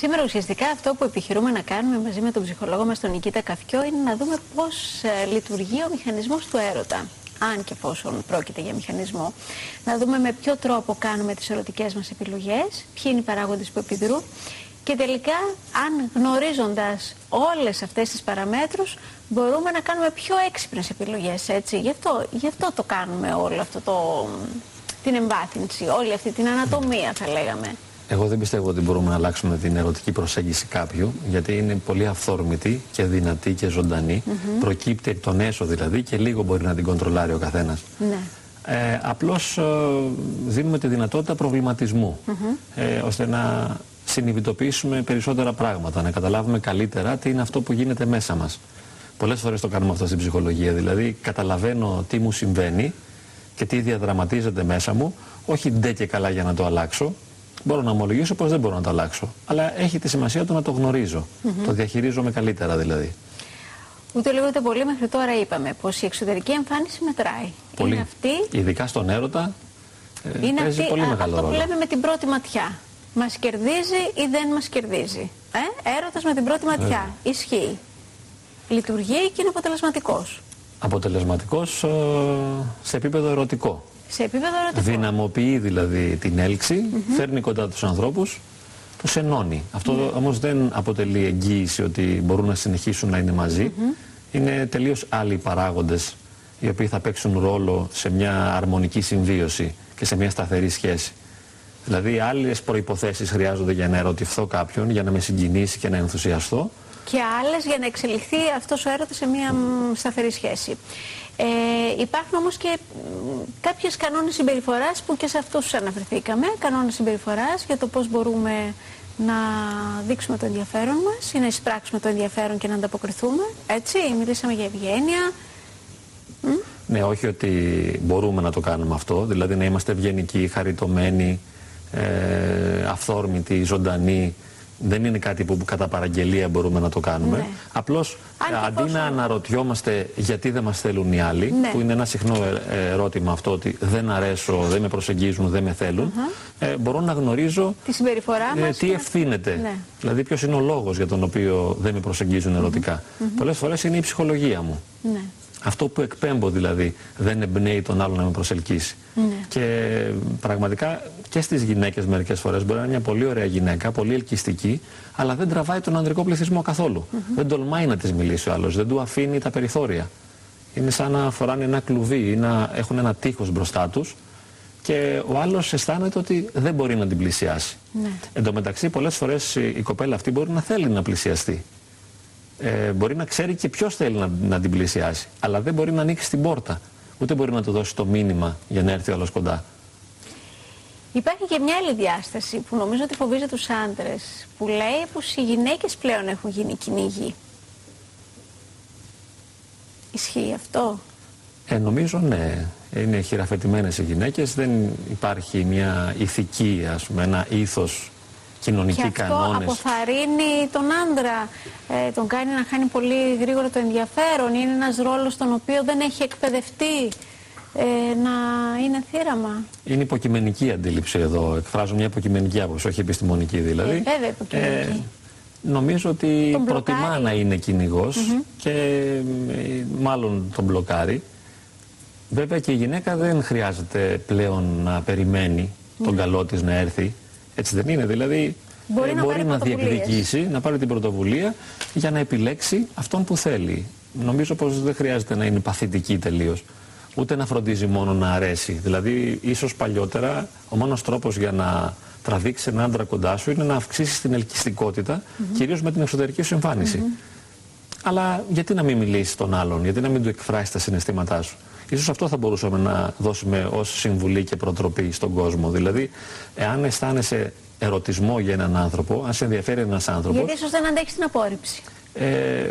Σήμερα ουσιαστικά αυτό που επιχειρούμε να κάνουμε μαζί με τον ψυχολόγο μας τον Νικήτα Καφιό είναι να δούμε πώς ε, λειτουργεί ο μηχανισμός του έρωτα. Αν και εφόσον πρόκειται για μηχανισμό. Να δούμε με ποιο τρόπο κάνουμε τις ερωτικές μας επιλογές, ποιοι είναι οι παράγοντες που επιδρούν και τελικά αν γνωρίζοντας όλες αυτές τις παραμέτρους μπορούμε να κάνουμε πιο έξυπνες επιλογές έτσι. Γι' αυτό, γι αυτό το κάνουμε όλο αυτό το, την εμβάθυνση, όλη αυτή την ανατομία θα λέγαμε. Εγώ δεν πιστεύω ότι μπορούμε να αλλάξουμε την ερωτική προσέγγιση κάποιου, γιατί είναι πολύ αυθόρμητη και δυνατή και ζωντανή. Mm Προκύπτει εκ των έσω δηλαδή και λίγο μπορεί να την κοντρολάρει ο καθένας. Ναι. Ε, απλώς ε, δίνουμε τη δυνατότητα προβληματισμού, ε, ώστε να συνειδητοποιήσουμε περισσότερα πράγματα, να καταλάβουμε καλύτερα τι είναι αυτό που γίνεται μέσα μας. Πολλές φορές το κάνουμε αυτό στην ψυχολογία, δηλαδή καταλαβαίνω τι μου συμβαίνει και τι διαδραματίζεται μέσα μου, όχι ντε και καλά για να το αλλάξω, Μπορώ να ομολογήσω πως δεν μπορώ να το αλλάξω. Αλλά έχει τη σημασία του να το γνωρίζω. Το διαχειρίζομαι καλύτερα δηλαδή. Ούτε λίγο ούτε πολύ μέχρι τώρα είπαμε πως η εξωτερική εμφάνιση μετράει. Πολύ. Είναι αυτή... Ειδικά στον έρωτα ε, είναι παίζει αυτή, πολύ μεγάλο αυτό ρόλο. Αυτό που λέμε με την πρώτη ματιά. Μας κερδίζει ή δεν μας κερδίζει. Ε; Έρωτας με την πρώτη ματιά. Ισχύει. Λειτουργεί και είναι αποτελεσματικός. Αποτελεσματικός ε, σε επίπεδο ερωτικό. Σε επίπεδο ερωτικό. Δυναμοποιεί δηλαδή την έλξη, φέρνει κοντά τους ανθρώπους, τους ενώνει. Αυτό mm όμως δεν αποτελεί εγγύηση ότι μπορούν να συνεχίσουν να είναι μαζί. Είναι τελείως άλλοι παράγοντες οι οποίοι θα παίξουν ρόλο σε μια αρμονική συμβίωση και σε μια σταθερή σχέση. Δηλαδή άλλες προϋποθέσεις χρειάζονται για να ερωτηθώ κάποιον, για να με συγκινήσει και να ενθουσιαστώ. Και άλλες για να εξελιχθεί αυτός ο έρωτας σε μια σταθερή σχέση. Ε, υπάρχουν όμως και κάποιες κανόνες συμπεριφοράς που και σε αυτούς αναφερθήκαμε. Κανόνες συμπεριφοράς για το πώς μπορούμε να δείξουμε το ενδιαφέρον μας ή να εισπράξουμε το ενδιαφέρον και να ανταποκριθούμε. Έτσι, μιλήσαμε για ευγένεια. Ναι, όχι ότι μπορούμε να το κάνουμε αυτό, δηλαδή να είμαστε ευγενικοί, χαριτωμένοι, ε, αυθόρμητοι, ζωντανοί, δεν είναι κάτι που κατά παραγγελία μπορούμε να το κάνουμε. Ναι. Απλώς αντί να αναρωτιόμαστε γιατί δεν μας θέλουν οι άλλοι, ναι. που είναι ένα συχνό ε, ερώτημα αυτό ότι δεν αρέσω, δεν με προσεγγίζουν, δεν με θέλουν, ε, μπορώ να γνωρίζω τη συμπεριφορά ε, μας τι ευθύνεται. Ναι. Δηλαδή, ποιος είναι ο λόγος για τον οποίο δεν με προσεγγίζουν ερωτικά. Mm Πολλές φορές είναι η ψυχολογία μου. Ναι. Αυτό που εκπέμπω δηλαδή δεν εμπνέει τον άλλο να με προσελκύσει. Ναι. Και πραγματικά και στις γυναίκες μερικές φορές μπορεί να είναι μια πολύ ωραία γυναίκα, πολύ ελκυστική, αλλά δεν τραβάει τον ανδρικό πληθυσμό καθόλου. Δεν τολμάει να της μιλήσει ο άλλος, δεν του αφήνει τα περιθώρια. Είναι σαν να φοράνε ένα κλουβί ή να έχουν ένα τείχος μπροστά τους και ο άλλος αισθάνεται ότι δεν μπορεί να την πλησιάσει. Ναι. Εν τω μεταξύ, πολλές φορές η κοπέλα αυτή μπορεί να θέλει να πλησιαστεί ε, μπορεί να ξέρει και ποιος θέλει να, να την πλησιάσει. Αλλά δεν μπορεί να ανοίξει την πόρτα. Ούτε μπορεί να του δώσει το μήνυμα για να έρθει ο άλλος κοντά. Υπάρχει και μια άλλη διάσταση που νομίζω ότι φοβίζει τους άντρες, που λέει πως οι γυναίκες πλέον έχουν γίνει κυνηγοί. Ισχύει αυτό; Ε, νομίζω ναι. Είναι χειραφετημένες οι γυναίκες, δεν υπάρχει μια ηθική, ας πούμε, ένα ήθος κοινωνικοί και αυτό αποθαρρύνει τον άντρα, ε, τον κάνει να χάνει πολύ γρήγορα το ενδιαφέρον. Είναι ένας ρόλος τον οποίο δεν έχει εκπαιδευτεί ε, να είναι θύραμα. Είναι υποκειμενική αντίληψη εδώ. Εκφράζω μια υποκειμενική άποψη, όχι επιστημονική δηλαδή. Ε, βέβαια υποκειμενική. Ε, νομίζω ότι προτιμά να είναι κυνηγός και ε, μάλλον τον μπλοκάρει. Βέβαια και η γυναίκα δεν χρειάζεται πλέον να περιμένει τον καλό της να έρθει. Έτσι δεν είναι. Δηλαδή μπορεί, να, μπορεί να διεκδικήσει, να πάρει την πρωτοβουλία για να επιλέξει αυτόν που θέλει. Νομίζω πως δεν χρειάζεται να είναι παθητική τελείως. Ούτε να φροντίζει μόνο να αρέσει. Δηλαδή, ίσως παλιότερα, ο μόνος τρόπος για να τραβήξει έναν άντρα κοντά σου είναι να αυξήσεις την ελκυστικότητα, mm -hmm. κυρίως με την εξωτερική σου εμφάνιση. Αλλά γιατί να μην μιλήσει τον άλλον, γιατί να μην του εκφράσει τα συναισθήματά σου; Ίσως αυτό θα μπορούσαμε να δώσουμε ως συμβουλή και προτροπή στον κόσμο. Δηλαδή, εάν αισθάνεσαι ερωτισμό για έναν άνθρωπο, αν σε ενδιαφέρει ένας άνθρωπος... Γιατί ίσως δεν αντέχεις την απόρριψη. Ε,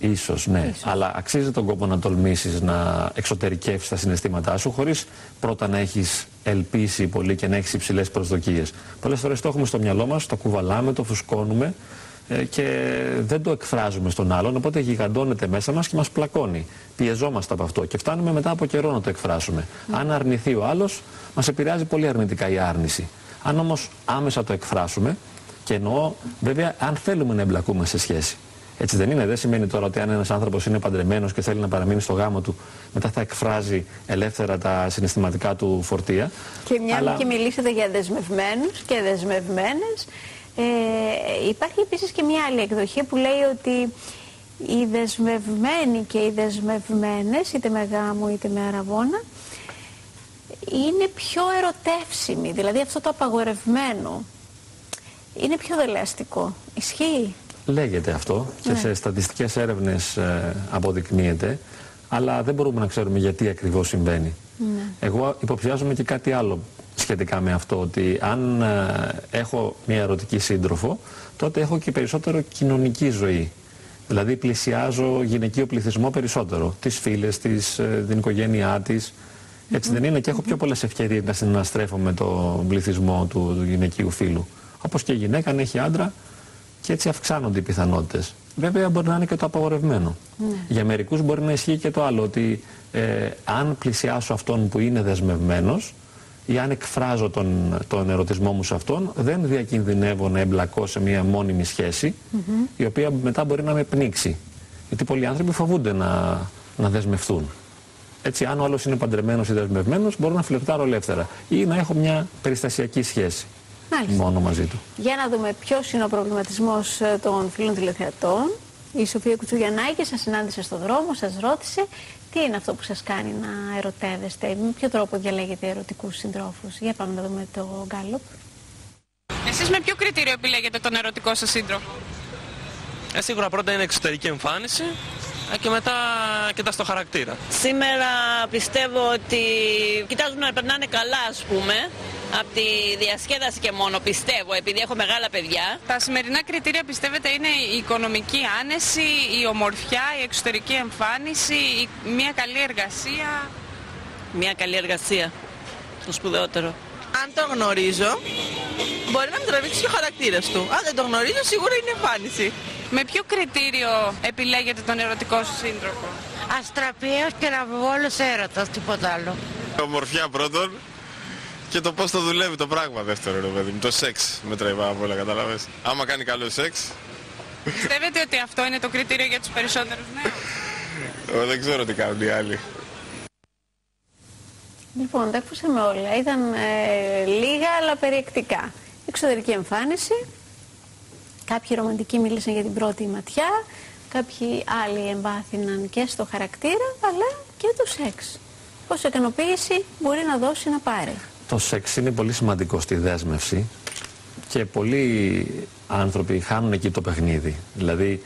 Ίσως, ναι. Ίσως. Αλλά αξίζει τον κόπο να τολμήσεις να εξωτερικεύσεις τα συναισθήματά σου χωρίς πρώτα να έχεις ελπίσει πολύ και να έχεις υψηλές προσδοκίες. Πολλές φορές το έχουμε στο μυαλό μας, το κουβαλάμε, το φουσκώνουμε ε, και δεν το εκφράζουμε στον άλλον, οπότε γιγαντώνεται μέσα μας και μας πλακώνει. Πιεζόμαστε από αυτό και φτάνουμε μετά από καιρό να το εκφράσουμε. Αν αρνηθεί ο άλλος, μας επηρεάζει πολύ αρνητικά η άρνηση. Αν όμως άμεσα το εκφράσουμε, Και εννοώ, βέβαια, αν θέλουμε να εμπλακούμε σε σχέση. Έτσι δεν είναι. Δεν σημαίνει τώρα ότι αν ένας άνθρωπος είναι παντρεμένος και θέλει να παραμείνει στο γάμο του, μετά θα εκφράζει ελεύθερα τα συναισθηματικά του φορτία. Και μια Αλλά... και μιλήσατε για δεσμευμένους και δεσμευμένες. Ε, υπάρχει επίσης και μια άλλη εκδοχή που λέει ότι οι δεσμευμένοι και οι δεσμευμένες, είτε με γάμο είτε με αραβόνα, είναι πιο ερωτεύσιμοι. Δηλαδή αυτό το απαγορευμένο είναι πιο δελεαστικό. Ισχύει; Λέγεται αυτό και ναι. σε στατιστικές έρευνες ε, αποδεικνύεται, αλλά δεν μπορούμε να ξέρουμε γιατί ακριβώς συμβαίνει. Ναι. Εγώ υποψιάζομαι και κάτι άλλο σχετικά με αυτό, ότι αν ε, έχω μια ερωτική σύντροφο, τότε έχω και περισσότερο κοινωνική ζωή. Δηλαδή πλησιάζω γυναικείο πληθυσμό περισσότερο, τις φίλες της, ε, την οικογένειά της. Έτσι δεν είναι; Και έχω πιο πολλές ευκαιρίες να συναστρέφω με τον πληθυσμό του, του γυναικείου φίλου. Όπως και η γυναίκα αν έχει άντρα, και έτσι αυξάνονται οι πιθανότητες. Βέβαια μπορεί να είναι και το απαγορευμένο. Ναι. Για μερικούς μπορεί να ισχύει και το άλλο, ότι ε, αν πλησιάσω αυτόν που είναι δεσμευμένος ή αν εκφράζω τον, τον ερωτισμό μου σε αυτόν, δεν διακινδυνεύω να εμπλακώ σε μια μόνιμη σχέση, η οποία μετά μπορεί να με πνίξει. Γιατί πολλοί άνθρωποι φοβούνται να, να δεσμευτούν. Έτσι, αν ο άλλος είναι παντρεμένος ή δεσμευμένος, μπορώ να φλερτάρω ελεύθερα ή να έχω μια περιστασιακή σχέση. Μάλιστα. μόνο μαζί του. Για να δούμε ποιος είναι ο προβληματισμός ε, των φίλων τηλεθεατών. Η Σοφία Κουτσουγιανάκη σας συνάντησε στον δρόμο, σας ρώτησε τι είναι αυτό που σας κάνει να ερωτεύεστε, με ποιο τρόπο διαλέγετε ερωτικούς συντρόφους; Για πάμε να δούμε το γκάλωπ. Εσείς με ποιο κριτήριο επιλέγετε τον ερωτικό σας σύντροφο; Ε, σίγουρα πρώτα είναι εξωτερική εμφάνιση ε, και μετά κοιτάς το χαρακτήρα. Σήμερα πιστεύω ότι κοιτάζουν να περνάνε καλά ας πούμε από τη διασκέδαση και μόνο πιστεύω επειδή έχω μεγάλα παιδιά. Τα σημερινά κριτήρια πιστεύετε είναι η οικονομική άνεση, η ομορφιά, η εξωτερική εμφάνιση, η... μια καλή εργασία; Μια καλή εργασία, το σπουδαιότερο. Αν το γνωρίζω, μπορεί να με τραβήξει και ο χαρακτήρας του. Αν δεν το γνωρίζω, σίγουρα είναι εμφάνιση. Με ποιο κριτήριο επιλέγετε τον ερωτικό σου σύντροφο; Αστραπίας και ραβόλος έρωτας, τίποτα άλλο. Ομορφιά πρώτον και το πώς το δουλεύει το πράγμα δεύτερο ρε παιδί Το σεξ μετράει πάρα πολλά, καταλάβες. Άμα κάνει καλό σεξ. Πιστεύετε ότι αυτό είναι το κριτήριο για τους περισσότερους νέους; δεν ξέρω τι κάνουν οι άλλοι. Λοιπόν, τα ακούσαμε όλα. Ήταν ε, λίγα αλλά περιεκτικά. Εξωτερική εμφάνιση, Κάποιοι ρομαντικοί μίλησαν για την πρώτη ματιά, κάποιοι άλλοι εμβάθυναν και στο χαρακτήρα, αλλά και το σεξ. Πόσο ικανοποίηση μπορεί να δώσει να πάρει. Το σεξ είναι πολύ σημαντικό στη δέσμευση και πολλοί άνθρωποι χάνουν εκεί το παιχνίδι. Δηλαδή,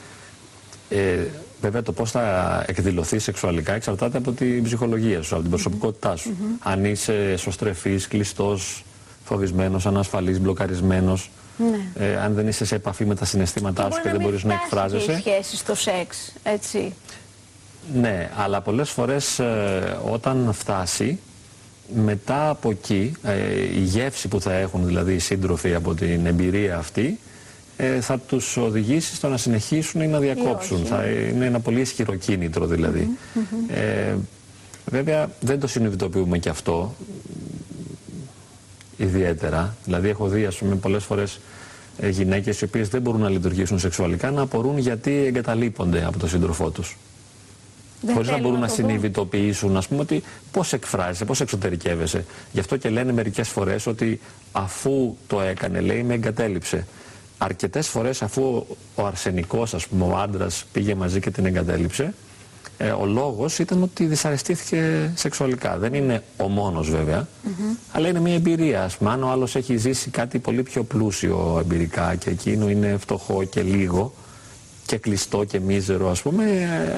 ε, βέβαια το πώς θα εκδηλωθεί σεξουαλικά εξαρτάται από την ψυχολογία σου, από την προσωπικότητά σου. Αν είσαι εσωστρεφής, κλειστός, φοβισμένος, ανασφαλής, μπλοκαρισμένος, ναι. Ε, αν δεν είσαι σε επαφή με τα συναισθήματά σου και δεν μπορείς να εκφράζεσαι. Έχει σχέση στο σεξ, έτσι. Ναι, αλλά πολλές φορές ε, όταν φτάσει, μετά από εκεί, ε, η γεύση που θα έχουν δηλαδή οι σύντροφοι από την εμπειρία αυτή, ε, θα τους οδηγήσει στο να συνεχίσουν ή να διακόψουν. Θα είναι ένα πολύ ισχυρό κίνητρο δηλαδή. ε, βέβαια δεν το συνειδητοποιούμε και αυτό ιδιαίτερα. Δηλαδή έχω δει ας πούμε πολλές φορές ε, γυναίκες οι οποίες δεν μπορούν να λειτουργήσουν σεξουαλικά να απορούν γιατί εγκαταλείπονται από τον σύντροφό τους. Χωρίς να μπορούν να, να συνειδητοποιήσουν, ας πούμε, ότι πώς εκφράζεσαι, πώς εξωτερικεύεσαι. Γι' αυτό και λένε μερικές φορές ότι αφού το έκανε, λέει, με εγκατέλειψε. Αρκετές φορές, αφού ο αρσενικός, ας πούμε, ο άντρας πήγε μαζί και την εγκατέλειψε, ε, ο λόγος ήταν ότι δυσαρεστήθηκε σεξουαλικά. Δεν είναι ο μόνος βέβαια, αλλά είναι μια εμπειρία. Ας πούμε, αν ο άλλος έχει ζήσει κάτι πολύ πιο πλούσιο εμπειρικά και εκείνο είναι φτωχό και λίγο και κλειστό και μίζερο ας πούμε,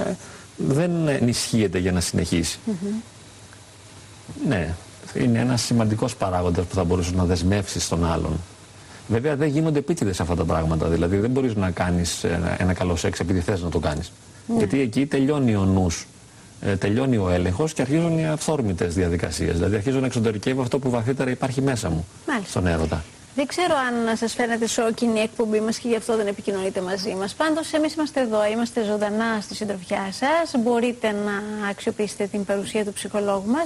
ε, δεν ενισχύεται για να συνεχίσει. Ναι, είναι ένας σημαντικός παράγοντας που θα μπορούσες να δεσμεύσεις τον άλλον. Βέβαια δεν γίνονται επίτηδες αυτά τα πράγματα, δηλαδή δεν μπορείς να κάνεις ένα, ένα καλό σεξ επειδή θες να το κάνεις. Ναι. Γιατί εκεί τελειώνει ο νους, ε, τελειώνει ο έλεγχος και αρχίζουν οι αυθόρμητες διαδικασίες. Δηλαδή αρχίζω να εξωτερικεύω αυτό που βαθύτερα υπάρχει μέσα μου Μάλιστα. στον έρωτα. Δεν ξέρω αν σας φαίνεται σόκινη η εκπομπή μας και γι' αυτό δεν επικοινωνείτε μαζί μας. Πάντως, εμείς είμαστε εδώ, είμαστε ζωντανά στη συντροφιά σας. Μπορείτε να αξιοποιήσετε την παρουσία του ψυχολόγου μας.